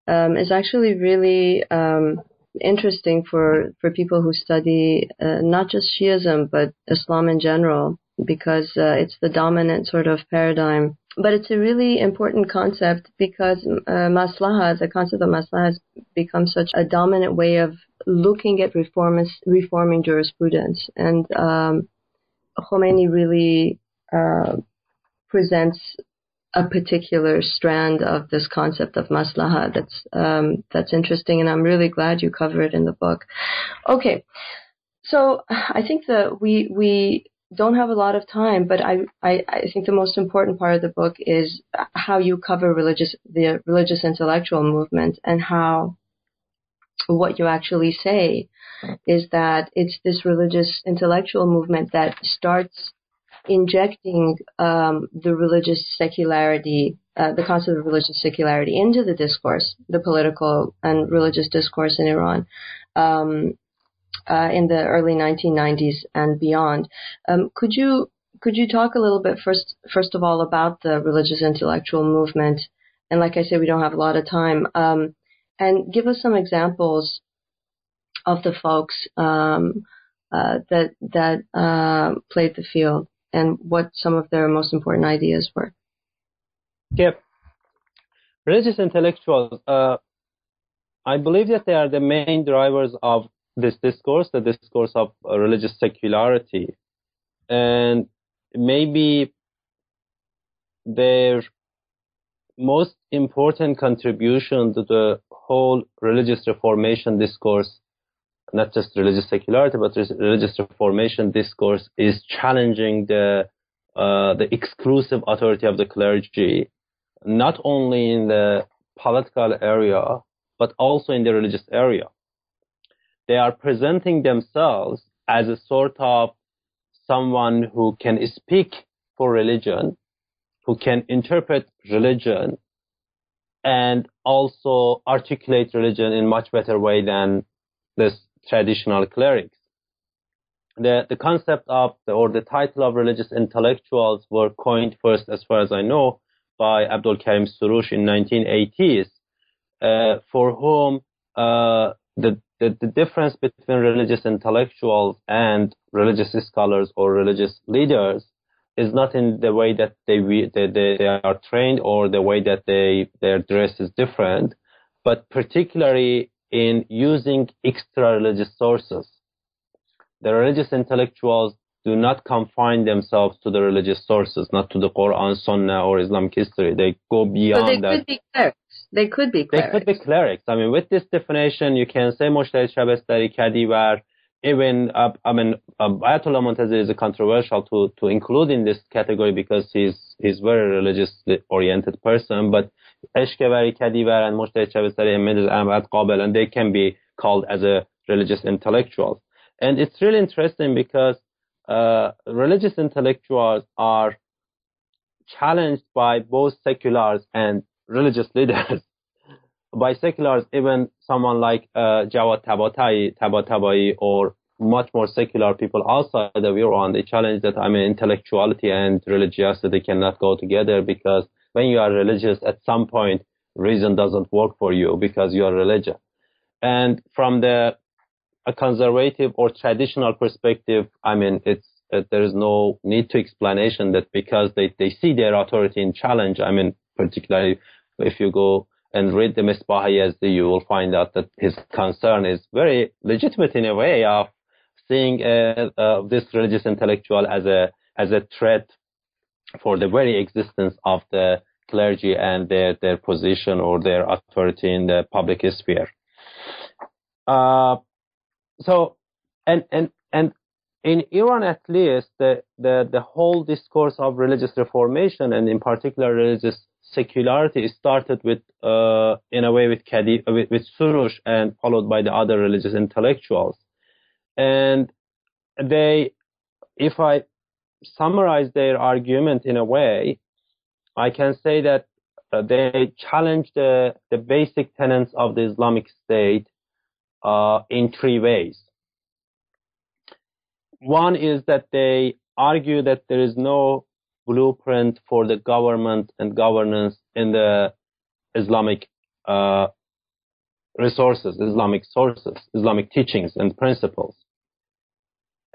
um, is actually really um, interesting for, for people who study uh, not just Shiism but Islam in general because uh, it's the dominant sort of paradigm. But it's a really important concept because uh, maslaha, the concept of maslaha, has become such a dominant way of looking at reform, reforming jurisprudence. And um, Khomeini really uh, presents a particular strand of this concept of maslaha that's um, that's interesting, and I'm really glad you cover it in the book. Okay, so I think that we we don't have a lot of time, but I, I, I think the most important part of the book is how you cover religious the religious intellectual movement and how what you actually say is that it's this religious intellectual movement that starts injecting um, the religious secularity, uh, the concept of religious secularity into the discourse, the political and religious discourse in Iran. Um, uh, in the early 1990s and beyond, um, could you could you talk a little bit first first of all about the religious intellectual movement? And like I said, we don't have a lot of time. Um, and give us some examples of the folks um, uh, that that uh, played the field and what some of their most important ideas were. Yep. Religious intellectuals, uh, I believe that they are the main drivers of this discourse, the discourse of uh, religious secularity. And maybe their most important contribution to the whole religious reformation discourse not just religious secularity, but religious reformation discourse is challenging the uh, the exclusive authority of the clergy, not only in the political area, but also in the religious area. They are presenting themselves as a sort of someone who can speak for religion, who can interpret religion, and also articulate religion in much better way than this traditional clerics. The, the concept of the, or the title of religious intellectuals were coined first, as far as I know, by Abdul Karim Soroush in 1980s, uh, for whom uh, the, the, the difference between religious intellectuals and religious scholars or religious leaders is not in the way that they, they, they are trained or the way that they, their dress is different, but particularly in using extra religious sources. The religious intellectuals do not confine themselves to the religious sources, not to the Quran, Sunnah, or Islamic history. They go beyond so they that. Could be clerics. They could be clerics. They could be clerics. I mean, with this definition, you can say Mojtahed Shabestari, Kadivar, even, uh, I mean, uh, Ayatollah Montazeri is controversial to, to include in this category because he's, he's very religiously oriented person, but Eshkevari, Kadivar, and Mojtahed Shabestari, and Mirza Ahmad Qabel, and they can be called as a religious intellectuals. And it's really interesting because uh, religious intellectuals are challenged by both seculars and religious leaders. by seculars, even someone like uh, Jawad Tabatabai, Tabatabai, or much more secular people outside of Iran, they challenge that I mean intellectuality and religiosity cannot go together because when you are religious, at some point reason doesn't work for you because you are religious. And from the a conservative or traditional perspective, I mean, it's uh, there is no need to explanation that because they, they see their authority in challenge. I mean, particularly if you go and read the Misbah Yazdi, you will find out that his concern is very legitimate in a way of seeing uh, uh, this religious intellectual as a as a threat for the very existence of the clergy and their their position or their authority in the public sphere. Uh, so and and and in Iran at least the, the the whole discourse of religious reformation and in particular religious secularity started with uh, in a way with Kadi with, with Soroush and followed by the other religious intellectuals and they if I summarize their argument in a way I can say that uh, they challenge the, the basic tenets of the Islamic State uh, in three ways. One is that they argue that there is no blueprint for the government and governance in the Islamic uh, resources, Islamic sources, Islamic teachings and principles.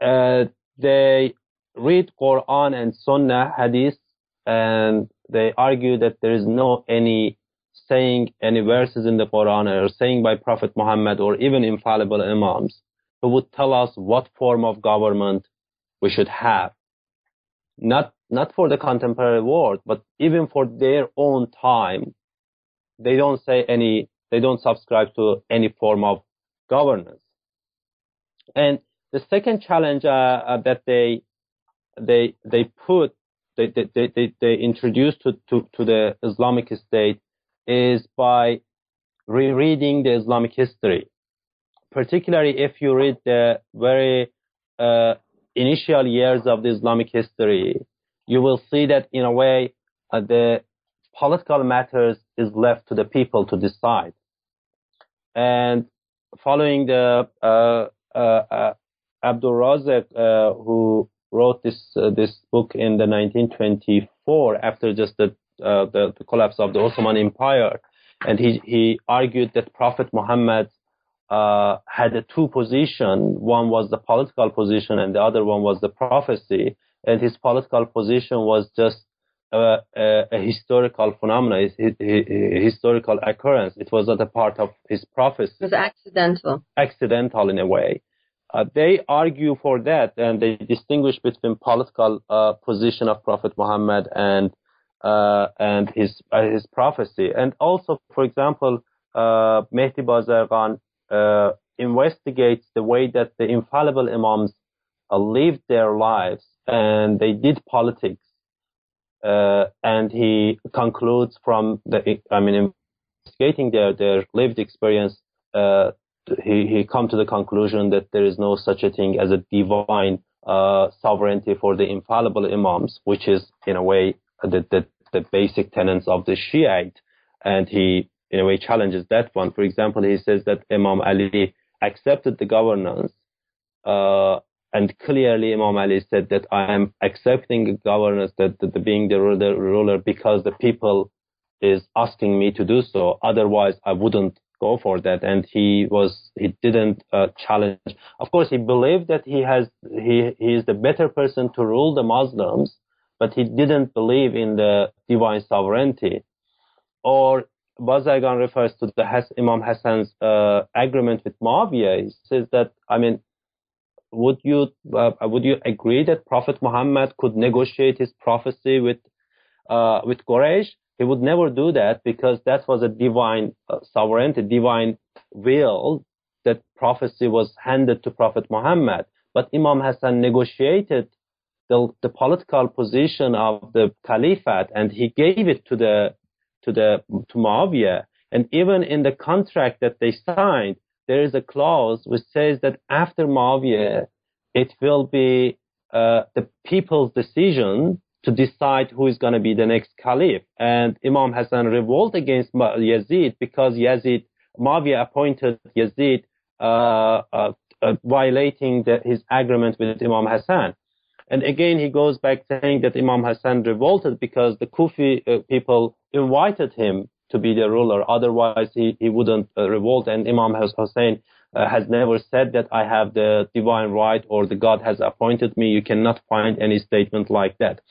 Uh, they read Quran and Sunnah Hadith and they argue that there is no any saying any verses in the Quran or saying by Prophet Muhammad or even infallible imams who would tell us what form of government we should have. Not, not for the contemporary world, but even for their own time, they don't say any, they don't subscribe to any form of governance. And the second challenge uh, uh, that they, they, they put, they, they, they, they introduced to, to, to the Islamic State is by rereading the Islamic history, particularly if you read the very uh, initial years of the Islamic history, you will see that in a way uh, the political matters is left to the people to decide. And following the uh, uh, uh Abdul Razak, uh, who wrote this this book in the 1924 after just the uh, the, the, collapse of the Ottoman Empire, and he he argued that Prophet Muhammad uh, had a two position. One was the political position, and the other one was the prophecy. And his political position was just a, a, a historical phenomenon, a, a, historical occurrence. It was not a part of his prophecy. It was accidental. Accidental in a way. Uh, they argue for that, and they distinguish between political uh, position of Prophet Muhammad and uh, and his uh, his prophecy. And also, for example, uh, Mehdi Bazargan uh, investigates the way that the infallible imams uh, lived their lives and they did politics uh, and he concludes from the, I mean, investigating their, their lived experience, uh, he, he come to the conclusion that there is no such a thing as a divine uh, sovereignty for the infallible imams, which is in a way the, the, the basic tenets of the Shiite. And he, in a way, challenges that one. For example, he says that Imam Ali accepted the governance uh, and clearly, Imam Ali said that I am accepting governance, that, that the being the ruler, ruler because the people is asking me to do so. Otherwise, I wouldn't go for that. And he was, he didn't uh, challenge. Of course, he believed that he has, he, he is the better person to rule the Muslims, but he didn't believe in the divine sovereignty. Or Bazargan refers to the Has, Imam Hassan's uh, agreement with Muawiyah. He says that, I mean, would you uh, would you agree that Prophet Muhammad could negotiate his prophecy with uh, with Quraysh? He would never do that because that was a divine uh, sovereignty, divine will that prophecy was handed to Prophet Muhammad. But Imam Hassan negotiated the, the political position of the caliphate and he gave it to the to the to Muawiyah. And even in the contract that they signed, there is a clause which says that after Muawiyah, it will be uh, the people's decision to decide who is going to be the next caliph. And Imam Hassan revolt against Yazid because Yazid, Muawiyah appointed Yazid uh, uh, uh, violating the, his agreement with Imam Hassan. And again, he goes back saying that Imam Hassan revolted because the Kufi uh, people invited him to be the ruler. Otherwise, he, he wouldn't uh, revolt. And Imam Hussein uh, has never said that I have the divine right or the God has appointed me. You cannot find any statement like that.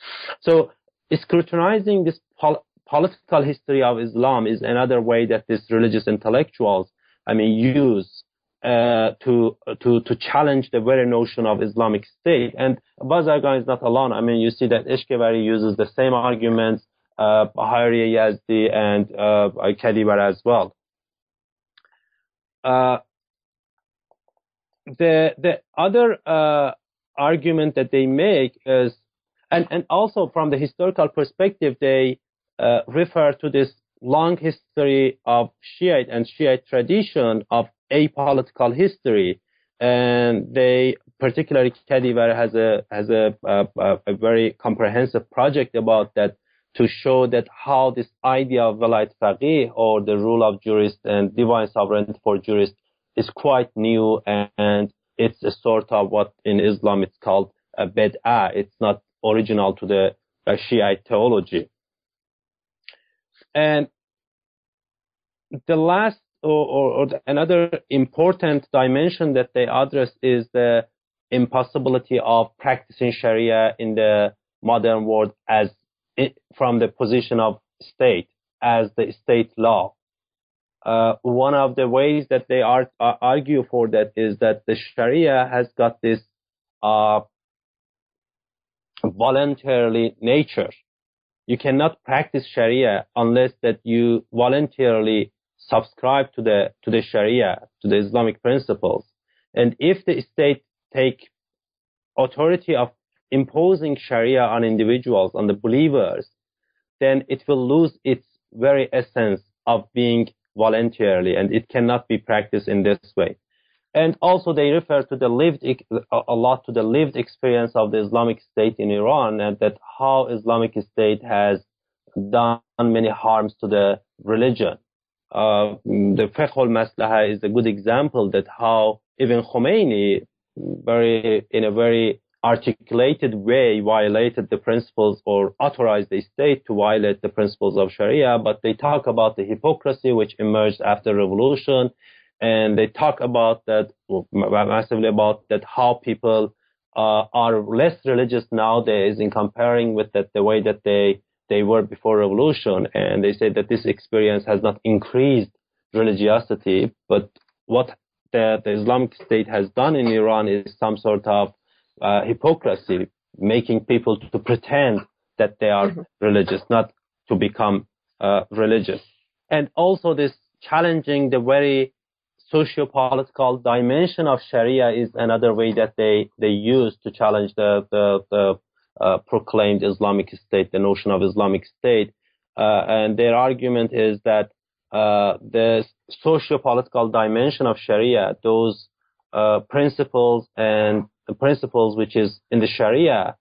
So scrutinizing this pol- political history of Islam is another way that these religious intellectuals, I mean, use uh, to to to challenge the very notion of Islamic State. And Bazargan is not alone. I mean, you see that Eshkevari uses the same arguments uh, Haeri Yazdi and uh, as well. Uh, the the other uh, argument that they make is, and and also from the historical perspective, they uh, refer to this long history of Shiite and Shiite tradition of apolitical history, and they particularly Kadivar has a has a, a, a very comprehensive project about that to show that how this idea of velayat faqih or the rule of jurist and divine sovereignty for jurist is quite new and it's a sort of what in Islam it's called a bid'ah. It's not original to the uh, Shiite theology. And the last or, or, or the, another important dimension that they address is the impossibility of practicing Sharia in the modern world as it, from the position of state as the state law. Uh, one of the ways that they are, uh, argue for that is that the Sharia has got this uh, voluntarily nature. You cannot practice Sharia unless that you voluntarily subscribe to the to the Sharia, to the Islamic principles. And if the state take authority of imposing Sharia on individuals, on the believers, then it will lose its very essence of being voluntarily and it cannot be practiced in this way. And also they refer to the lived, a lot to the lived experience of the Islamic State in Iran and that how Islamic State has done many harms to the religion. Uh, the Fiqh al-Maslaha is a good example that how even Khomeini very, in a very articulated way violated the principles or authorized the state to violate the principles of Sharia, but they talk about the hypocrisy which emerged after revolution, and they talk about that massively about that how people uh, are less religious nowadays in comparing with that the way that they they were before revolution, and they say that this experience has not increased religiosity, but what the, the Islamic State has done in Iran is some sort of uh, hypocrisy, making people to pretend that they are mm-hmm. religious, not to become uh, religious. And also this challenging the very socio-political dimension of Sharia is another way that they, they use to challenge the, the, the uh, proclaimed Islamic State, the notion of Islamic State. Uh, and their argument is that uh, the socio-political dimension of Sharia, those uh, principles and principles which is in the Sharia,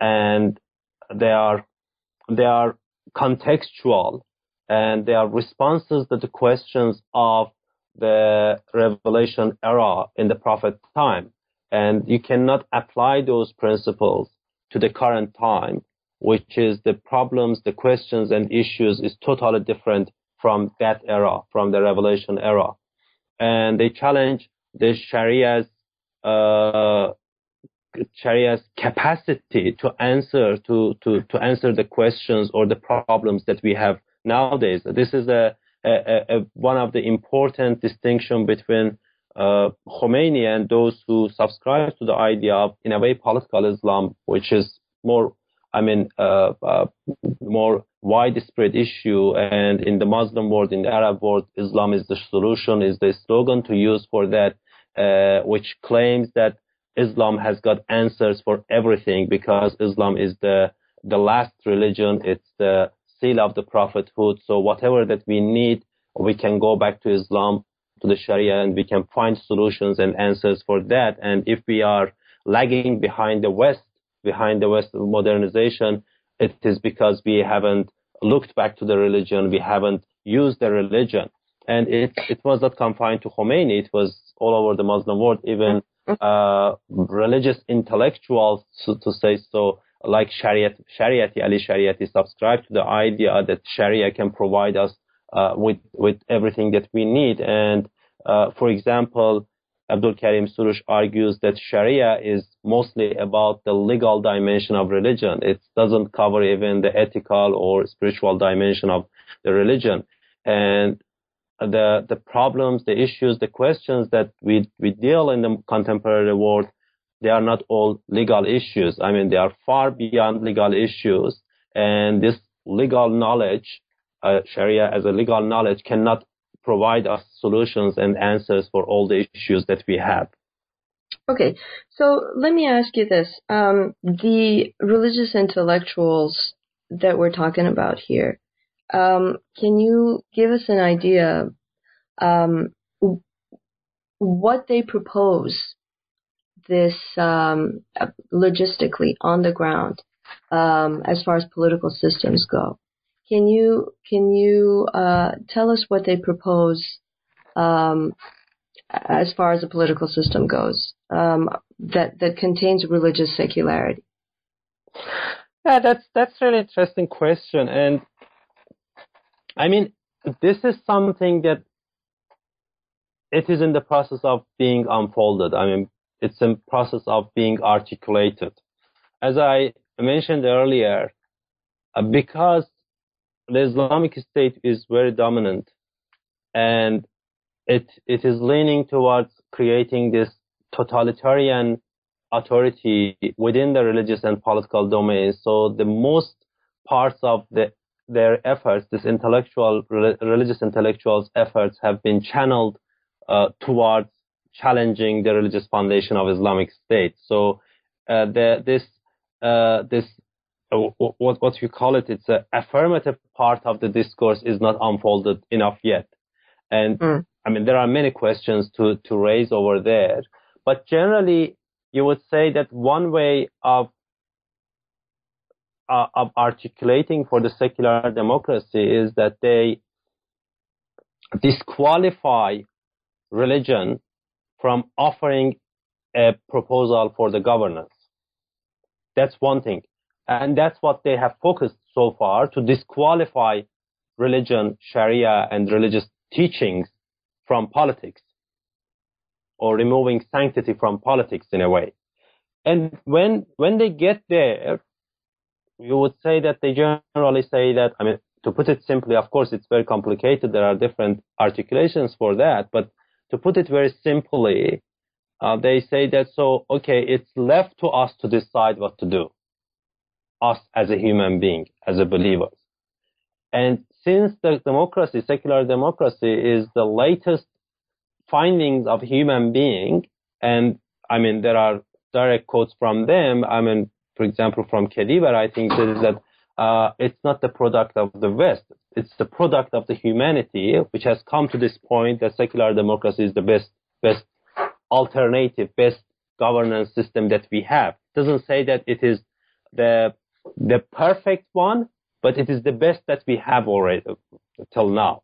and they are they are contextual and they are responses to the questions of the revelation era in the prophet time. And you cannot apply those principles to the current time, which is the problems, the questions and issues is totally different from that era, from the revelation era. And they challenge the Sharia's, uh, Sharia's capacity to answer, to, to, to answer the questions or the problems that we have nowadays. This is a, a, a one of the important distinction between uh, Khomeini and those who subscribe to the idea of, in a way, political Islam, which is more, I mean, uh, uh, more widespread issue. And in the Muslim world, in the Arab world, Islam is the solution, is the slogan to use for that, uh, which claims that Islam has got answers for everything because Islam is the the last religion. It's the seal of the prophethood. So whatever that we need, we can go back to Islam, to the Sharia, and we can find solutions and answers for that. And if we are lagging behind the West, behind the West modernization, it is because we haven't looked back to the religion, we haven't used the religion. And it, it was not confined to Khomeini, it was all over the Muslim world, even uh, religious intellectuals, to, to say so, like Shariat, Shariati, Ali Shariati subscribed to the idea that Sharia can provide us with with everything that we need. And uh, for example, Abdul Karim Soroush argues that Sharia is mostly about the legal dimension of religion. It doesn't cover even the ethical or spiritual dimension of the religion. And the the problems, the issues, the questions that we we deal in the contemporary world they are not all legal issues. I mean, they are far beyond legal issues. And this legal knowledge, uh, Sharia as a legal knowledge, cannot provide us solutions and answers for all the issues that we have. Okay, so let me ask you this. Um, the religious intellectuals that we're talking about here, um, can you give us an idea um, what they propose this um, logistically on the ground um, as far as political systems go. Can you can you uh, tell us what they propose um, as far as the political system goes um, that that contains religious secularity? Yeah, that's that's really interesting question, and I mean this is something that it is in the process of being unfolded. I mean, it's in process of being articulated. As I mentioned earlier, uh, because the Islamic State is very dominant and it it is leaning towards creating this totalitarian authority within the religious and political domains. So the most parts of the their efforts, this intellectual religious intellectuals' efforts, have been channeled uh, towards challenging the religious foundation of Islamic State. So uh, the, this uh, this what what you call it, it's an affirmative part of the discourse is not unfolded enough yet. And mm. I mean, there are many questions to to raise over there, but generally, you would say that one way of uh, of articulating for the secular democracy is that they disqualify religion from offering a proposal for the governance. That's one thing. And that's what they have focused so far to disqualify religion, Sharia, and religious teachings from politics or removing sanctity from politics in a way. And when, when they get there, you would say that they generally say that, I mean, to put it simply, of course, it's very complicated. There are different articulations for that, but to put it very simply, uh, they say that so, okay, it's left to us to decide what to do. Us as a human being, as a believer. And since the democracy, secular democracy is the latest findings of human being, and I mean, there are direct quotes from them. I mean, for example, from Kadivar writings is that uh, it's not the product of the West. It's the product of the humanity, which has come to this point that secular democracy is the best, best alternative, best governance system that we have. It doesn't say that it is the the perfect one, but it is the best that we have already till now,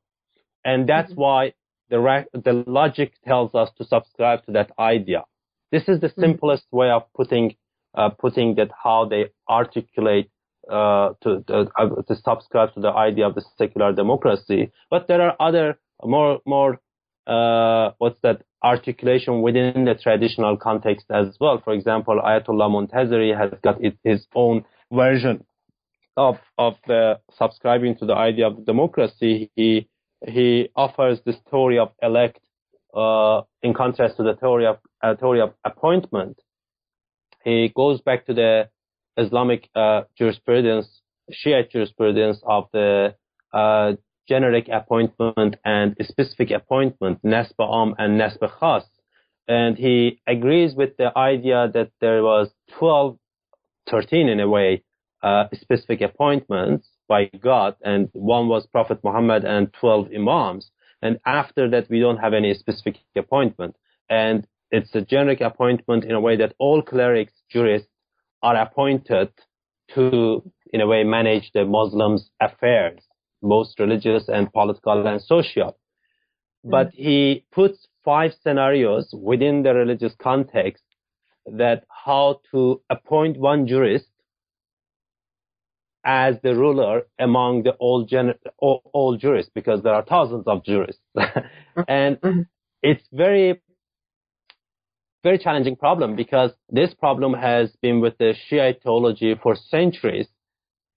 and that's mm-hmm. why the the logic tells us to subscribe to that idea. This is the mm-hmm. simplest way of putting uh, putting that how they articulate uh, to, uh, to subscribe to the idea of the secular democracy. But there are other more more uh, what's that articulation within the traditional context as well. For example, Ayatollah Montazeri has got it, his own version of of the subscribing to the idea of democracy. He he offers the story of elect uh, in contrast to the theory of uh, theory of appointment. He goes back to the Islamic uh, jurisprudence, Shia jurisprudence of the uh, generic appointment and specific appointment, nasb am and nasb khas. And he agrees with the idea that there was 12, 13 in a way, uh, specific appointments by God, and one was Prophet Muhammad and 12 imams. And after that, we don't have any specific appointment. And it's a generic appointment in a way that all clerics, jurists are appointed to, in a way, manage the Muslims' affairs, both religious and political and social. But mm-hmm. he puts five scenarios within the religious context that how to appoint one jurist as the ruler among the all, gen- all, all jurists because there are thousands of jurists. and mm-hmm. it's very very challenging problem because this problem has been with the Shiite theology for centuries.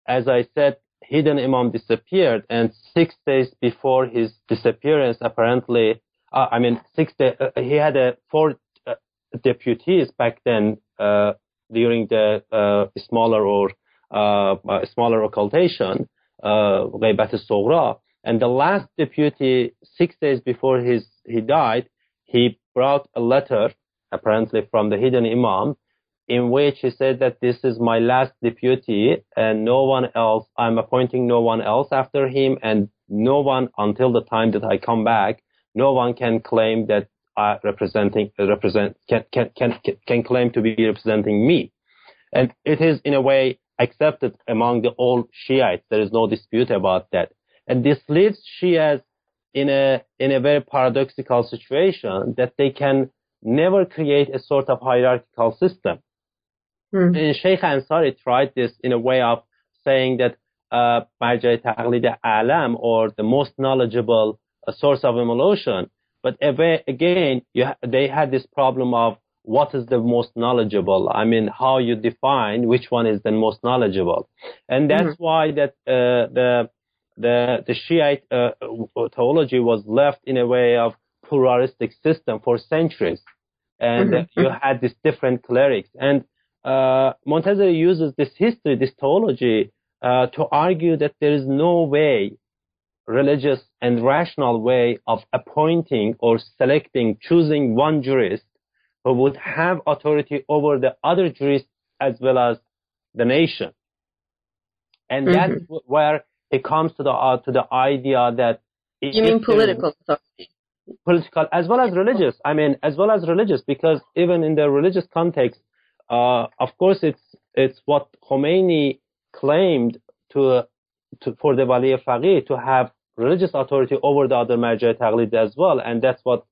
As I said, hidden imam disappeared and six days before his disappearance, apparently, uh, I mean, six day, uh, he had a four deputies back then uh, during the uh, smaller or uh, smaller occultation, uh, Sogra. And the last deputy, six days before his he died, he brought a letter apparently from the hidden imam, in which he said that this is my last deputy and no one else, I'm appointing no one else after him and no one until the time that I come back, no one can claim that I representing, represent, can, can, can, can claim to be representing me. And it is in a way accepted among the old Shiites. There is no dispute about that. And this leaves Shias in a, in a very paradoxical situation that they can never create a sort of hierarchical system. Mm. And Sheikh Ansari tried this in a way of saying that uh, Marjai Taqlid Alam or the most knowledgeable uh, source of emulation. But again, ha- they had this problem of what is the most knowledgeable? I mean, how you define which one is the most knowledgeable. And that's mm-hmm. why that uh, the the the Shiite uh, theology was left in a way of pluralistic system for centuries and mm-hmm. you had these different clerics. And uh, uses this history, this theology, uh, to argue that there is no way, religious and rational way of appointing or selecting, choosing one jurist who would have authority over the other jurists as well as the nation. And mm-hmm. that's where it comes to the uh, to the idea that you mean political authority political as well as religious. I mean, as well as religious, because even in the religious context, uh, of course, it's it's what Khomeini claimed to, to for the Wali Faqih to have religious authority over the other Marja Taqlid as well, and that's what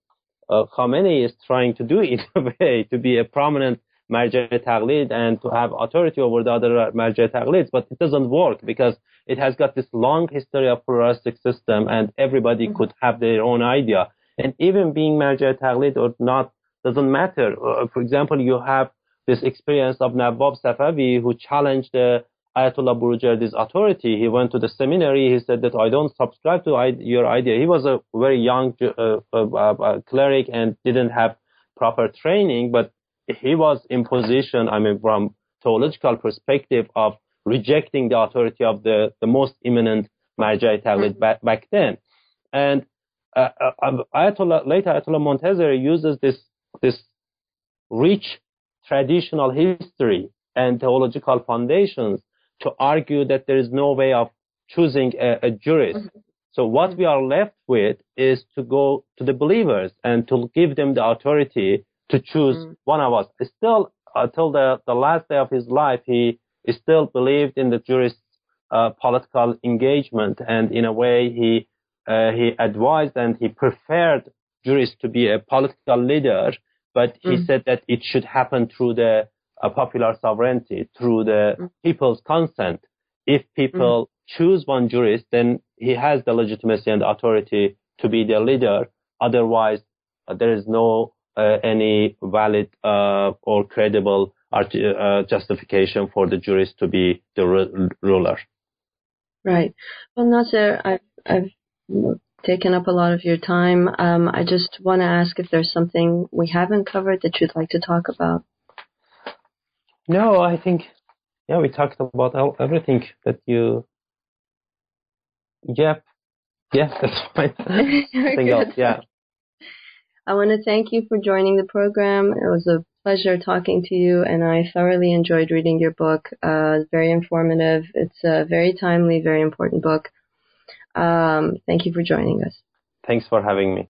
uh, Khomeini is trying to do in a way to be a prominent Marja Taqlid and to have authority over the other Marja Taqlids, but it doesn't work because it has got this long history of pluralistic system and everybody mm-hmm. could have their own idea. And even being marja taqlid or not doesn't matter. Uh, for example, you have this experience of Nawab Safavi who challenged uh, Ayatollah Burujerdi's authority. He went to the seminary. He said that I don't subscribe to your idea. He was a very young uh, uh, uh, cleric and didn't have proper training, but he was in position, I mean, from theological perspective of rejecting the authority of the, the most eminent Marja Taqlid back, back then. And uh, uh, um, Ayatollah, later Ayatollah Montazeri uses this, this rich traditional history and theological foundations to argue that there is no way of choosing a, a jurist. Mm-hmm. So what we are left with is to go to the believers and to give them the authority to choose mm. one of us. Still, until the, the last day of his life, he, still believed in the jurist uh, political engagement, and in a way, he uh, he advised and he preferred jurists to be a political leader, but he mm. said that it should happen through the uh, popular sovereignty, through the mm. people's consent. If people mm. choose one jurist, then he has the legitimacy and authority to be their leader. Otherwise, uh, there is no uh, any valid uh, or credible uh, justification for the jurist to be the ruler. Right. Well, Nasser, I've, I've taken up a lot of your time. Um, I just want to ask if there's something we haven't covered that you'd like to talk about. No, I think, yeah, we talked about everything that you. Yep. Yeah, that's fine. Nothing else. Yeah. I want to thank you for joining the program. It was a pleasure talking to you, and I thoroughly enjoyed reading your book. Uh, very informative. It's a very timely, very important book. Um, thank you for joining us. Thanks for having me.